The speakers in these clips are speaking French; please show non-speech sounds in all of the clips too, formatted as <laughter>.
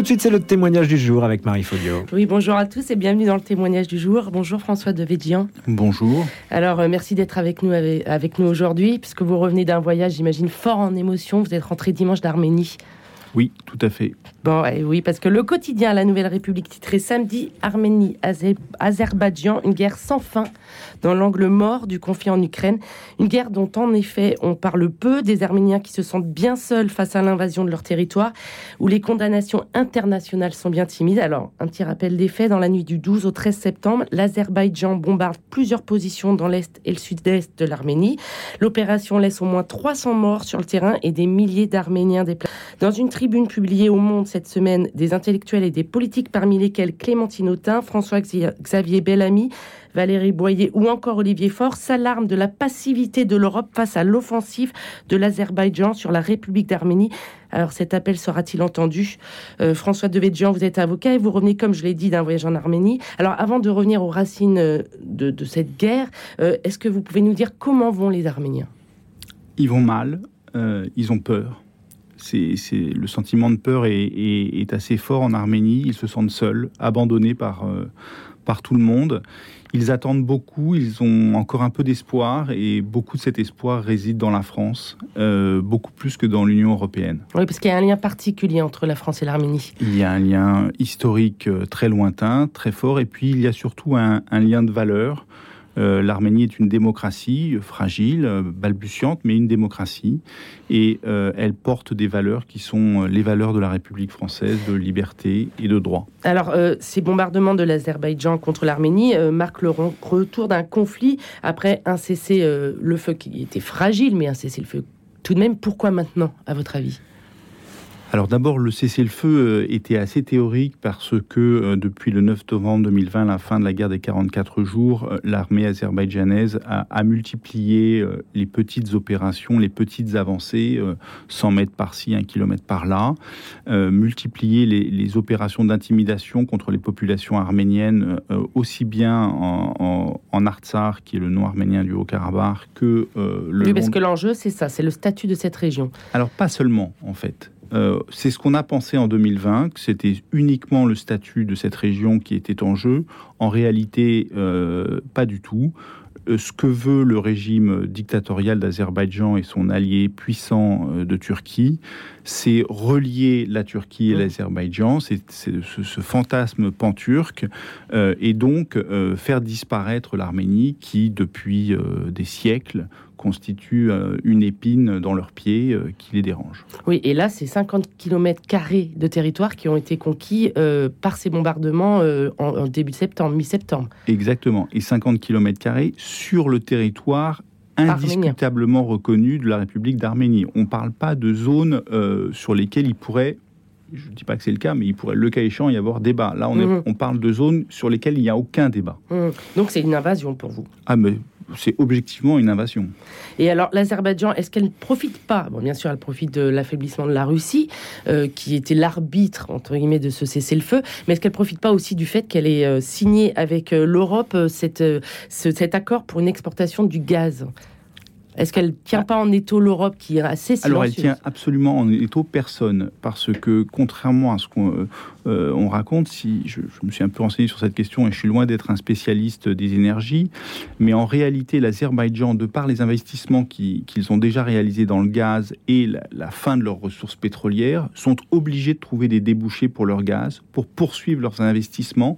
Tout de suite, c'est le témoignage du jour avec Marie Folio. Oui, bonjour à tous et bienvenue dans le témoignage du jour. Bonjour François de Védian. Bonjour. Alors, euh, merci d'être avec nous, avec, nous aujourd'hui, puisque vous revenez d'un voyage, j'imagine, fort en émotion. Vous êtes rentré dimanche d'Arménie. Oui, tout à fait. Bon, oui, parce que le quotidien La Nouvelle République titré samedi Arménie, Azerbaïdjan, une guerre sans fin dans l'angle mort du conflit en Ukraine. Une guerre dont en effet on parle peu, des Arméniens qui se sentent bien seuls face à l'invasion de leur territoire, où les condamnations internationales sont bien timides. Alors, un petit rappel des faits, dans la nuit du 12 au 13 septembre, l'Azerbaïdjan bombarde plusieurs positions dans l'est et le sud-est de l'Arménie. L'opération laisse au moins 300 morts sur le terrain et des milliers d'Arméniens déplacés. Dans une tribune publiée au Monde cette semaine, des intellectuels et des politiques, parmi lesquels Clémentine Autain, François-Xavier Bellamy, Valérie Boyer ou encore Olivier Faure, s'alarment de la passivité de l'Europe face à l'offensive de l'Azerbaïdjan sur la République d'Arménie. Alors cet appel sera-t-il entendu? Euh, François Devedjian, vous êtes avocat et vous revenez, comme je l'ai dit, d'un voyage en Arménie. Alors avant de revenir aux racines euh, de, cette guerre, euh, est-ce que vous pouvez nous dire comment vont les Arméniens? Ils vont mal, ils ont peur c'est, le sentiment de peur est, assez fort en Arménie. Ils se sentent seuls, abandonnés par, euh, par tout le monde. Ils attendent beaucoup, ils ont encore un peu d'espoir et beaucoup de cet espoir réside dans la France, euh, beaucoup plus que dans l'Union européenne. Oui, parce qu'il y a un lien particulier entre la France et l'Arménie. Il y a un lien historique euh, très lointain, très fort, et puis il y a surtout un, un lien de valeur. Euh, L'Arménie est une démocratie euh, fragile, euh, balbutiante, mais une démocratie. Et elle porte des valeurs qui sont les valeurs de la République française, de liberté et de droit. Alors, ces bombardements de l'Azerbaïdjan contre l'Arménie marquent le retour d'un conflit après un cessez-le-feu qui était fragile, mais un cessez-le-feu tout de même. Pourquoi maintenant, à votre avis? Alors d'abord, le cessez-le-feu euh, était assez théorique parce que euh, depuis le 9 novembre 2020, la fin de la guerre des 44 jours, euh, l'armée azerbaïdjanaise a, multiplié les petites opérations, les petites avancées, 100 mètres par-ci, 1 km par-là, multiplié les, opérations d'intimidation contre les populations arméniennes, aussi bien en, en, Artsar, qui est le nom arménien du Haut-Karabakh, que le... Oui, parce que l'enjeu, c'est ça, c'est le statut de cette région. Alors pas seulement, en fait. Euh, c'est ce qu'on a pensé en 2020, que c'était uniquement le statut de cette région qui était en jeu. En réalité, euh, pas du tout. Euh, ce que veut le régime dictatorial d'Azerbaïdjan et son allié puissant de Turquie, c'est relier la Turquie et mmh. l'Azerbaïdjan, c'est ce, fantasme pan-turc, et donc faire disparaître l'Arménie qui, depuis des siècles, constitue euh, une épine dans leurs pieds euh, qui les dérange. Oui, et là, c'est 50 km de territoire qui ont été conquis euh, par ces bombardements en, début septembre, mi-septembre. Exactement, et 50 km sur le territoire indiscutablement reconnu de la République d'Arménie. On ne parle pas de zones sur lesquelles il pourrait je ne dis pas que c'est le cas, mais il pourrait, le cas échéant, y avoir débat. Là, on, mhm. on parle de zones sur lesquelles il n'y a aucun débat. Mhm. Donc c'est une invasion pour vous Ah, mais c'est objectivement une invasion. Et alors, l'Azerbaïdjan, est-ce qu'elle ne profite pas? Bon, bien sûr, elle profite de l'affaiblissement de la Russie, euh, qui était l'arbitre, entre guillemets, de ce cessez-le-feu, mais est-ce qu'elle ne profite pas aussi du fait qu'elle ait euh, signé avec euh, l'Europe cet accord pour une exportation du gaz? Est-ce qu'elle tient pas en étau l'Europe qui est assez silencieuse? Alors elle tient absolument en étau personne, parce que contrairement à ce qu'on euh, raconte, si je, me suis un peu renseigné sur cette question et je suis loin d'être un spécialiste des énergies, mais en réalité l'Azerbaïdjan, de par les investissements qu'ils ont déjà réalisés dans le gaz et la, la fin de leurs ressources pétrolières, sont obligés de trouver des débouchés pour leur gaz, pour poursuivre leurs investissements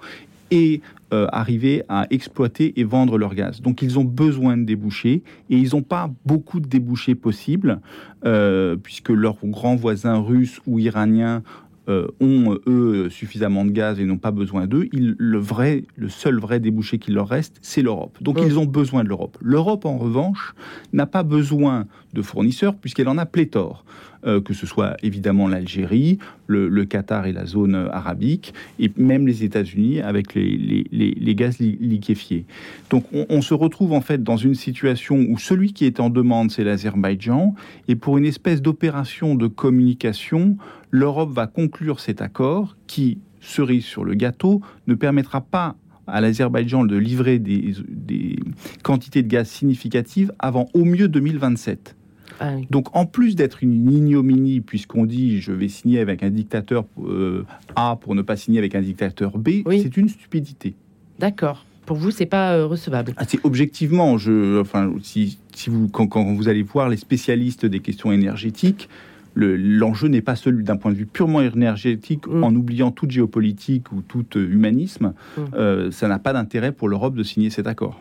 et euh, arriver à exploiter et vendre leur gaz. Donc ils ont besoin de débouchés et ils n'ont pas beaucoup de débouchés possibles euh, puisque leurs grands voisins russes ou iraniens euh, ont eux suffisamment de gaz et n'ont pas besoin d'eux. Le vrai, le seul vrai débouché qu'il leur reste, c'est l'Europe. Donc ils ont besoin de l'Europe. L'Europe, en revanche, n'a pas besoin de fournisseurs puisqu'elle en a pléthore. Euh, que ce soit évidemment l'Algérie, le, Qatar et la zone arabique, et même les États-Unis avec les, gaz liquéfiés. Donc on, se retrouve en fait dans une situation où celui qui est en demande, c'est l'Azerbaïdjan, et pour une espèce d'opération de communication, l'Europe va conclure cet accord qui, cerise sur le gâteau, ne permettra pas à l'Azerbaïdjan de livrer des, des, quantités de gaz significatives avant au mieux 2027. Ah oui. Donc, en plus d'être une ignominie, puisqu'on dit je vais signer avec un dictateur euh, A pour ne pas signer avec un dictateur B, Oui. c'est une stupidité. D'accord. Pour vous, c'est pas euh, recevable. Ah, c'est objectivement, je, enfin, si, si vous, quand, quand vous allez voir les spécialistes des questions énergétiques, le- l'enjeu n'est pas celui d'un point de vue purement énergétique, Mm. en oubliant toute géopolitique ou tout euh, humanisme. Mm. euh, ça n'a pas d'intérêt pour l'Europe de signer cet accord.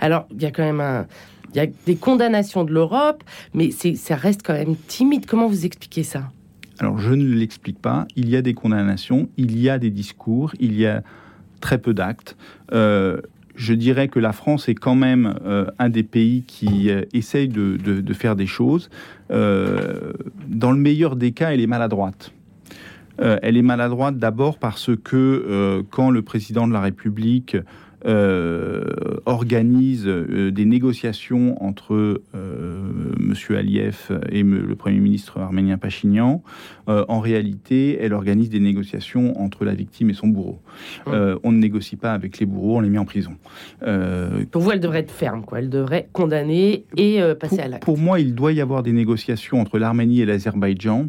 Alors, il y a quand même un. Il y a des condamnations de l'Europe, mais ça reste quand même timide. Comment vous expliquez ça? Alors, je ne l'explique pas. Il y a des condamnations, il y a des discours, il y a très peu d'actes. Euh, je dirais que la France est quand même euh, un des pays qui euh, essaye de, faire des choses. Euh, dans le meilleur des cas, elle est maladroite. Elle est maladroite d'abord parce que quand le président de la République organise euh, des négociations entre euh, Monsieur Aliyev et me- le Premier ministre arménien Pachinian, euh, en réalité, elle organise des négociations entre la victime et son bourreau. Hum. Euh, on ne négocie pas avec les bourreaux, on les met en prison. Euh, Pour vous, elle devrait être ferme, quoi. Elle devrait condamner et euh, passer pour, à l'acte. pour moi, il doit y avoir des négociations entre l'Arménie et l'Azerbaïdjan,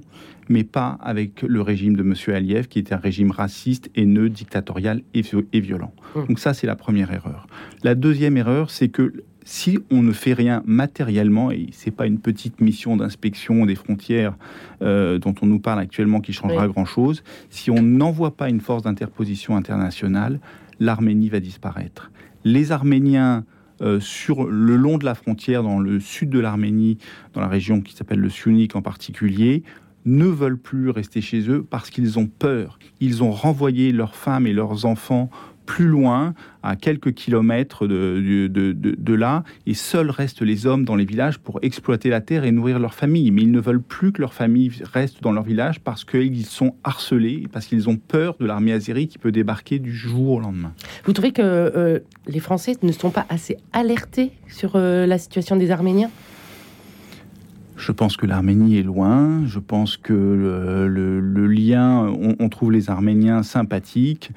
mais pas avec le régime de M. Aliyev, qui était un régime raciste, haineux, dictatorial et, vi- et violent. Mm. Donc ça, c'est la première erreur. La deuxième erreur, c'est que si on ne fait rien matériellement, et c'est pas une petite mission d'inspection des frontières euh, dont on nous parle actuellement qui changera Oui. grand-chose, si on n'envoie pas une force d'interposition internationale, l'Arménie va disparaître. Les Arméniens euh, sur le long de la frontière, dans le sud de l'Arménie, dans la région qui s'appelle le Siounik en particulier, ne veulent plus rester chez eux parce qu'ils ont peur. Ils ont renvoyé leurs femmes et leurs enfants plus loin, à quelques kilomètres de, là, et seuls restent les hommes dans les villages pour exploiter la terre et nourrir leur famille. Mais ils ne veulent plus que leur famille reste dans leur village parce qu'ils sont harcelés, parce qu'ils ont peur de l'armée azérie qui peut débarquer du jour au lendemain. Vous trouvez que euh, les Français ne sont pas assez alertés sur euh, la situation des Arméniens? Je pense que l'Arménie est loin. Je pense que le, le- lien, on, trouve les Arméniens sympathiques.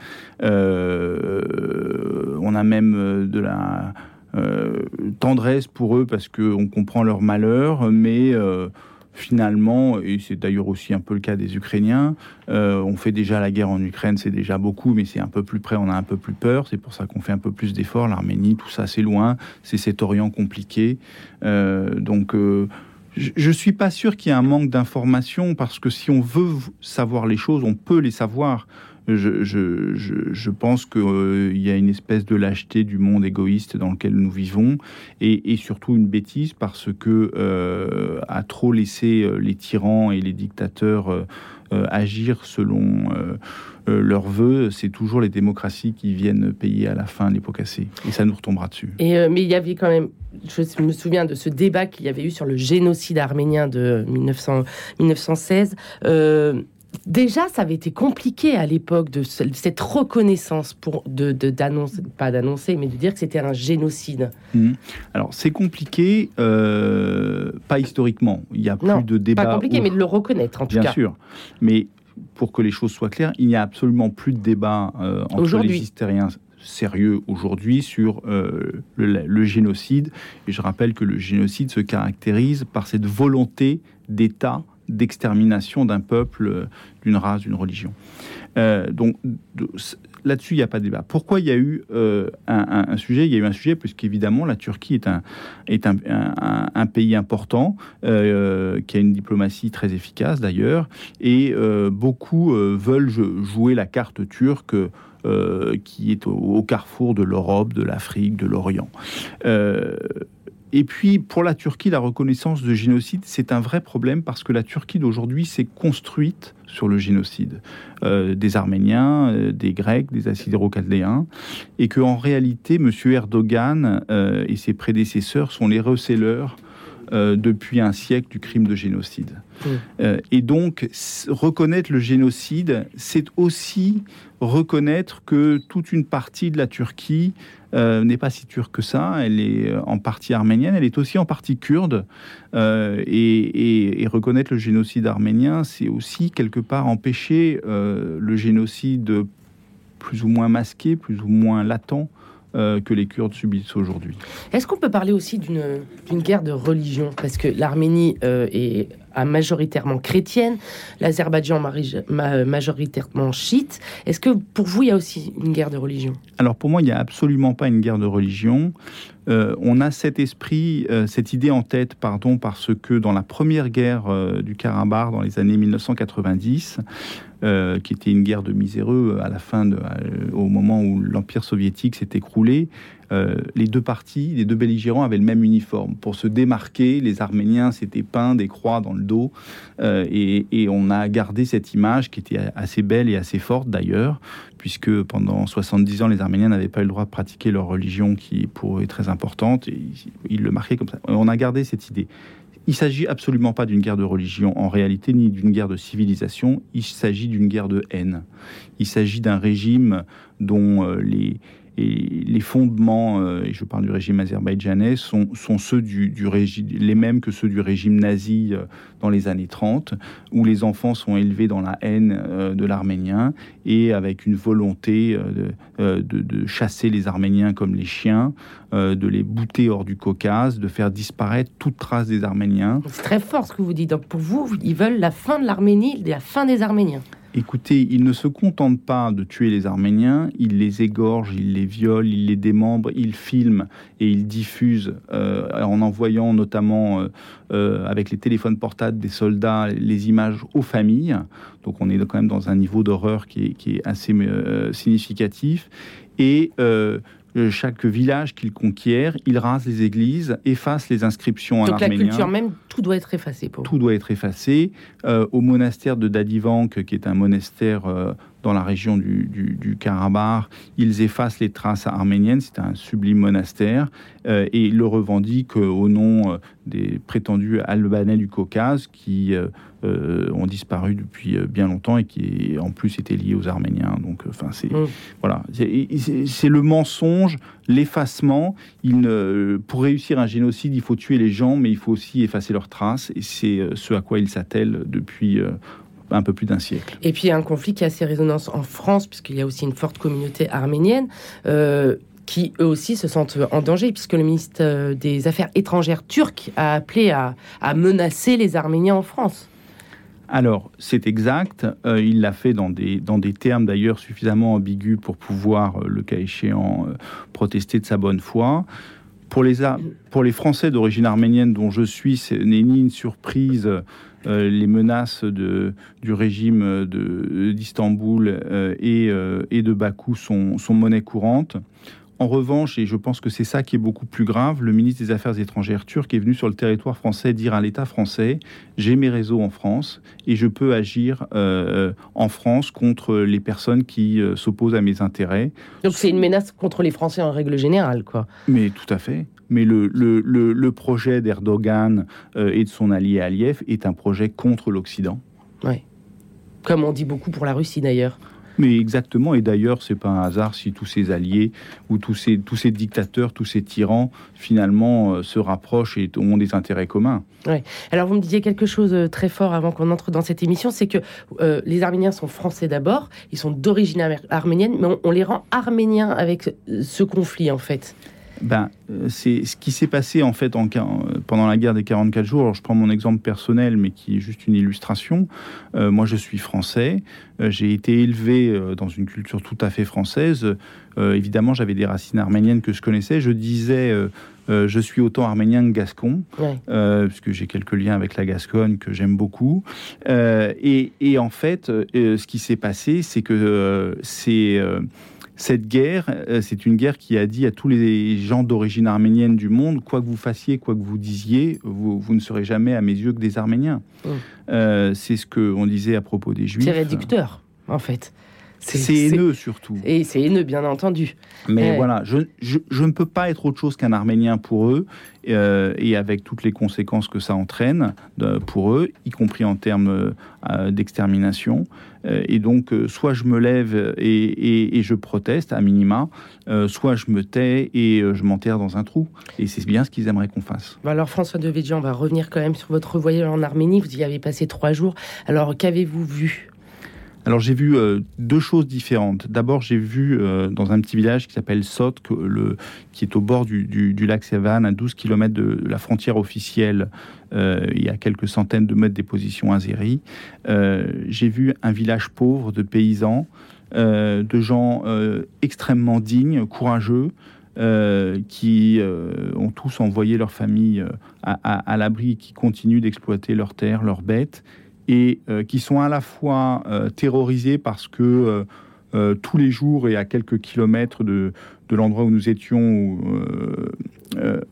Euh, on a même euh, de la euh, tendresse pour eux parce qu'on comprend leur malheur, mais euh, finalement, et c'est d'ailleurs aussi un peu le cas des Ukrainiens, euh, on fait déjà la guerre en Ukraine, c'est déjà beaucoup, mais c'est un peu plus près, on a un peu plus peur. C'est pour ça qu'on fait un peu plus d'efforts. L'Arménie, tout ça, c'est loin. C'est cet Orient compliqué. Euh, donc, euh, je je suis pas sûr qu'il y ait un manque d'informations parce que si on veut savoir les choses, on peut les savoir. Je, je, je, je pense qu'il y a une espèce de lâcheté du monde égoïste dans lequel nous vivons et, et surtout une bêtise parce que euh, à trop laisser euh, les tyrans et les dictateurs euh, euh, agir selon euh, leurs vœux, c'est toujours les démocraties qui viennent payer à la fin les pots cassés et ça nous retombera dessus. Et, euh, mais il y avait quand même, je me souviens de ce débat qu'il y avait eu sur le génocide arménien de 1900 1916. Euh, déjà, ça avait été compliqué à l'époque de ce- cette reconnaissance pour de d'annoncer, pas d'annoncer, mais de dire que c'était un génocide. Alors c'est compliqué, euh, pas historiquement. Il n'y a plus Non, de débat. Pas compliqué, mais de le reconnaître en tout Bien cas. sûr. Mais pour que les choses soient claires, il n'y a absolument plus de débat euh, entre les historiens sérieux aujourd'hui sur euh, le, le génocide. Et je rappelle que le génocide se caractérise par cette volonté d'État d'extermination d'un peuple, euh, d'une race, d'une religion. Euh, donc là-dessus, il n'y a pas de débat. Pourquoi il y a eu euh, un, sujet? Il y a eu un sujet puisqu'évidemment, la Turquie est un, est un, pays important, euh, qui a une diplomatie très efficace d'ailleurs, et euh, beaucoup veulent jou- jouer la carte turque. qui est au, carrefour de l'Europe, de l'Afrique, de l'Orient. Et puis, pour la Turquie, la reconnaissance de génocide, c'est un vrai problème parce que la Turquie d'aujourd'hui s'est construite sur le génocide euh, des Arméniens, euh, des Grecs, des Assyro-Chaldéens, et que en réalité, M. Erdogan euh, et ses prédécesseurs sont les receleurs euh, depuis un siècle du crime de génocide. Euh, et donc, reconnaître le génocide, c'est aussi reconnaître que toute une partie de la Turquie euh, n'est pas si turque que ça. Elle est en partie arménienne, elle est aussi en partie kurde. Euh, et, et- et reconnaître le génocide arménien, c'est aussi quelque part empêcher le génocide plus ou moins masqué, plus ou moins latent que les Kurdes subissent aujourd'hui. Est-ce qu'on peut parler aussi d'une guerre de religion? Parce que l'Arménie est majoritairement chrétienne, l'Azerbaïdjan majoritairement chiite. Est-ce que pour vous, il y a aussi une guerre de religion? Alors pour moi, il n'y a absolument pas une guerre de religion. Euh, on a cet esprit, euh, cette idée en tête, pardon, parce que dans la première guerre euh, du Karabakh, dans les années 1990, qui était une guerre de miséreux à la fin, au moment où l'Empire soviétique s'est écroulé, les deux parties, les deux belligérants avaient le même uniforme. Pour se démarquer, les Arméniens s'étaient peints des croix dans le dos, et, et, on a gardé cette image qui était assez belle et assez forte d'ailleurs, puisque pendant 70 ans, les Arméniens n'avaient pas eu le droit de pratiquer leur religion qui pour eux est très importante, et ils le marquaient comme ça. On a gardé cette idée. Il s'agit absolument pas d'une guerre de religion en réalité, ni d'une guerre de civilisation, il s'agit d'une guerre de haine. Il s'agit d'un régime dont euh, les, et les fondements, euh, et je parle du régime azerbaïdjanais, sont, ceux du, régime, les mêmes que ceux du régime nazi euh, dans les années 30, où les enfants sont élevés dans la haine euh, de l'arménien et avec une volonté de, de, de, chasser les Arméniens comme les chiens, de les bouter hors du Caucase, de faire disparaître toute trace des Arméniens. C'est très fort ce que vous dites. Donc pour vous, ils veulent la fin de l'Arménie, la fin des Arméniens. Écoutez, ils ne se contentent pas de tuer les Arméniens, ils les égorgent, ils les violent, ils les démembrent, ils filment et ils diffusent euh, en envoyant notamment euh, euh, avec les téléphones portables des soldats les images aux familles. Donc on est quand même dans un niveau d'horreur qui est, qui est assez significatif. Et chaque village qu'il conquiert, il rase les églises, efface les inscriptions en Donc arménien. la culture même, tout doit être effacé pour Tout doit être effacé. Euh, au monastère de Dadivank, qui est un monastère euh, dans la région du, du, du, Karabakh, ils effacent les traces arméniennes. C'est un sublime monastère euh, et ils le revendiquent au nom euh, des prétendus albanais du Caucase qui euh, ont disparu depuis bien longtemps et qui en plus étaient liés aux Arméniens. Donc, enfin, c'est mmh. voilà, c'est le mensonge, l'effacement. Pour réussir un génocide, il faut tuer les gens, mais il faut aussi effacer leurs traces. Et c'est ce à quoi ils s'attellent depuis un peu plus d'un siècle. Et puis il y a un conflit qui a ses résonances en France, puisqu'il y a aussi une forte communauté arménienne. Euh, qui eux aussi se sentent en danger, puisque le ministre euh, des Affaires étrangères turc a appelé à, à menacer les Arméniens en France. Alors, c'est exact. Euh, il l'a fait dans des, dans des termes d'ailleurs suffisamment ambigus pour pouvoir, euh, le cas échéant, euh, protester de sa bonne foi. Pour les, Français d'origine arménienne dont je suis, ce n'est ni une surprise euh, les menaces du régime d'Istanbul euh, et, euh, et, de Bakou sont monnaie courante. En revanche, et je pense que c'est ça qui est beaucoup plus grave, le ministre des Affaires étrangères turc est venu sur le territoire français dire à l'État français j'ai mes réseaux en France et je peux agir euh, en France contre les personnes qui euh, s'opposent à mes intérêts. Donc c'est une menace contre les Français en règle générale, quoi. Mais tout à fait mais le, le, le, le projet d'Erdogan euh, et de son allié Aliyev est un projet contre l'Occident. Oui. Comme on dit beaucoup pour la Russie d'ailleurs. Mais exactement, et d'ailleurs, c'est pas un hasard si tous ces alliés ou tous ces, tous ces dictateurs, tous ces tyrans, finalement, euh, se rapprochent et ont des intérêts communs. Ouais. Alors, vous me disiez quelque chose de très fort avant qu'on entre dans cette émission, c'est que euh, les Arméniens sont français d'abord, ils sont d'origine arménienne, mais on, on les rend arméniens avec ce conflit, en fait ben, euh, c'est ce qui s'est passé en fait en, pendant la guerre des 44 jours. Alors, je prends mon exemple personnel, mais qui est juste une illustration. Euh, moi, je suis français. Euh, j'ai été élevé euh, dans une culture tout à fait française. Euh, évidemment, j'avais des racines arméniennes que je connaissais. Je disais, je suis autant arménien que gascon, ouais. puisque j'ai quelques liens avec la Gascogne que j'aime beaucoup. Et, et, en fait, ce qui s'est passé, c'est que c'est cette guerre, euh, c'est une guerre qui a dit à tous les gens d'origine arménienne du monde, quoi que vous fassiez, quoi que vous disiez, vous, vous ne serez jamais à mes yeux que des Arméniens. Mmh. Euh, c'est ce qu'on disait à propos des Juifs. C'est réducteur, en fait. C'est haineux surtout. Et c'est haineux, bien entendu. Mais ouais. voilà, je, je, je, ne peux pas être autre chose qu'un Arménien pour eux, euh, et avec toutes les conséquences que ça entraîne de, pour eux, y compris en termes euh, d'extermination. Euh, et donc, soit je me lève et, et, et je proteste à minima, euh, soit je me tais et je m'enterre dans un trou. Et c'est bien ce qu'ils aimeraient qu'on fasse. Alors, François de Védian, on va revenir quand même sur votre voyage en Arménie. Vous y avez passé trois jours. Alors, qu'avez-vous vu? Alors j'ai vu euh, deux choses différentes. D'abord j'ai vu euh, dans un petit village qui s'appelle Sot, qui est au bord du, lac Sévan, à 12 km de la frontière officielle, euh, il y a quelques centaines de mètres des positions azéries. j'ai vu un village pauvre de paysans, de gens extrêmement dignes, courageux, qui ont tous envoyé leur famille à, à l'abri, qui continuent d'exploiter leurs terres, leurs bêtes, et euh, qui sont à la fois euh, terrorisés parce que euh, tous les jours et à quelques kilomètres de, de l'endroit où nous étions,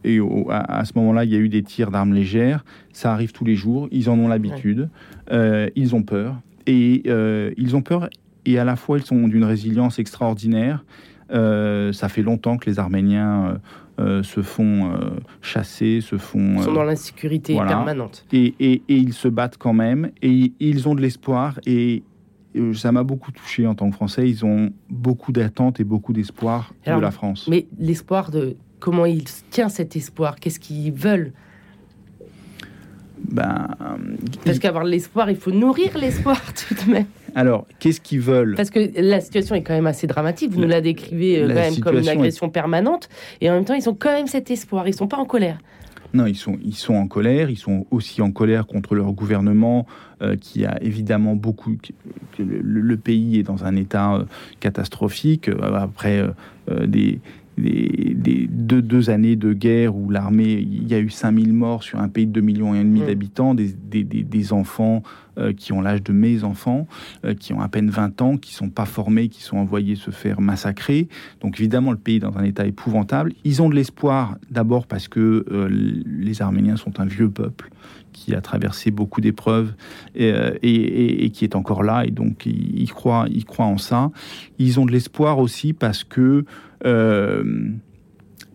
et à, ce moment-là, il y a eu des tirs d'armes légères. Ça arrive tous les jours. Ils en ont l'habitude. ils ont peur. Et ils ont peur. Et à la fois, ils sont d'une résilience extraordinaire. ça fait longtemps que les Arméniens euh, se font euh, chasser, se font... Ils sont dans l'insécurité permanente. Et, et, ils se battent quand même, et ils ont de l'espoir, et ça m'a beaucoup touché en tant que Français. Ils ont beaucoup d'attentes et beaucoup d'espoir de la France. Mais l'espoir de... Comment il tient cet espoir Qu'est-ce qu'ils veulent? Ben, Parce qu'avoir l'espoir, il faut nourrir l'espoir <laughs> tout de même. Alors, qu'est-ce qu'ils veulent Parce que la situation est quand même assez dramatique. Vous nous la décrivez euh, quand même comme une agression permanente. Et en même temps, ils ont quand même cet espoir. Ils sont pas en colère. Non, ils sont, ils sont en colère. Ils sont aussi en colère contre leur gouvernement, euh, qui a évidemment beaucoup. le, pays est dans un état euh, catastrophique après des, des, deux, années de guerre où l'armée, il y a eu 5000 morts sur un pays de 2 millions et demi mm. d'habitants, des, des, enfants euh, qui ont l'âge de mes enfants, euh, qui ont à peine 20 ans, qui sont pas formés, qui sont envoyés se faire massacrer. Donc évidemment, le pays est dans un état épouvantable. Ils ont de l'espoir, d'abord parce que euh, les Arméniens sont un vieux peuple qui a traversé beaucoup d'épreuves et, qui est encore là, et donc ils, croient, ils en ça. Ils ont de l'espoir aussi parce que euh,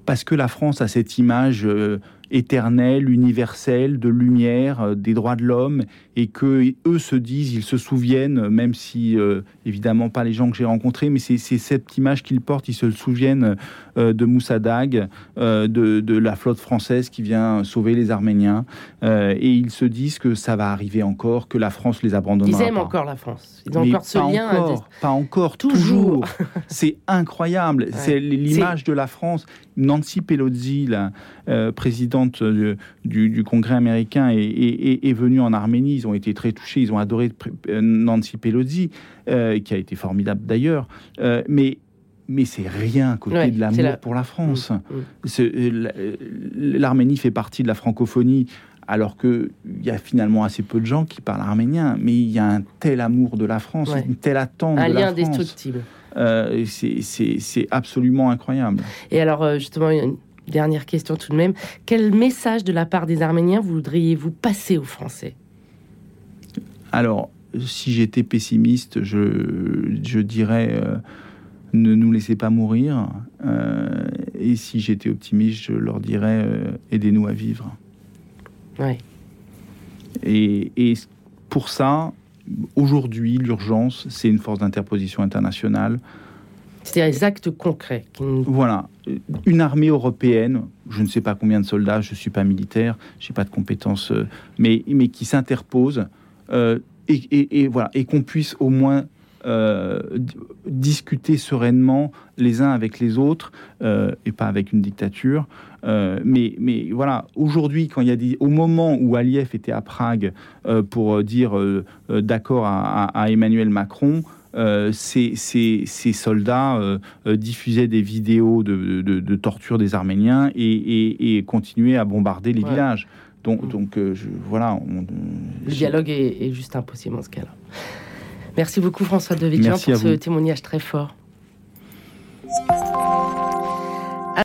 parce que la France a cette image euh, éternelle, universelle, de lumière, euh, des droits de l'homme, et que eux se disent, ils se souviennent, même si évidemment pas les gens que j'ai rencontrés, mais c'est cette image qu'ils portent, ils se souviennent de Moussadag, de, de, la flotte française qui vient sauver les Arméniens, et ils se disent que ça va arriver encore, que la France les abandonnera. Ils aiment encore la France. Ils ont encore ce lien. Encore, Pas encore, toujours. <laughs> c'est incroyable. C'est l'image de la France. Nancy Pelosi, la euh, du, Congrès américain, est, venue en Arménie. Ils ont été très touchés. Ils ont adoré euh, Nancy Pelosi, euh, qui a été formidable d'ailleurs. mais mais c'est rien à côté de l'amour pour la France. Mm, mm. L'Arménie fait partie de la francophonie alors qu'il y a finalement assez peu de gens qui parlent arménien, mais il y a un tel amour de la France, une telle attente un de lien la France. indestructible. Euh, c'est absolument incroyable. Et alors, justement, une dernière question tout de même. Quel message de la part des Arméniens voudriez-vous passer aux Français? Alors, si j'étais pessimiste, je, dirais euh, ne nous laissez pas mourir. et si j'étais optimiste, je leur dirais aidez-nous à vivre. Ouais. Et, et pour ça, Aujourd'hui, l'urgence, c'est une force d'interposition internationale. C'est-à-dire les actes concrets. Voilà. Une armée européenne, je ne sais pas combien de soldats, je ne suis pas militaire, je n'ai pas de compétences, euh, mais, mais qui s'interpose euh, et, voilà, et qu'on puisse au moins euh, discuter sereinement les uns avec les autres et pas avec une dictature mais, mais voilà, aujourd'hui, quand il y a au moment où Aliyev était à Prague pour dire d'accord à, Emmanuel Macron, euh, ces, ces, ces, soldats euh, euh, diffusaient des vidéos de, de, torture des Arméniens et, et, et continuaient à bombarder les villages. Donc, mm. donc voilà. Le dialogue est, juste impossible en ce cas-là. Merci beaucoup François de pour ce témoignage très fort.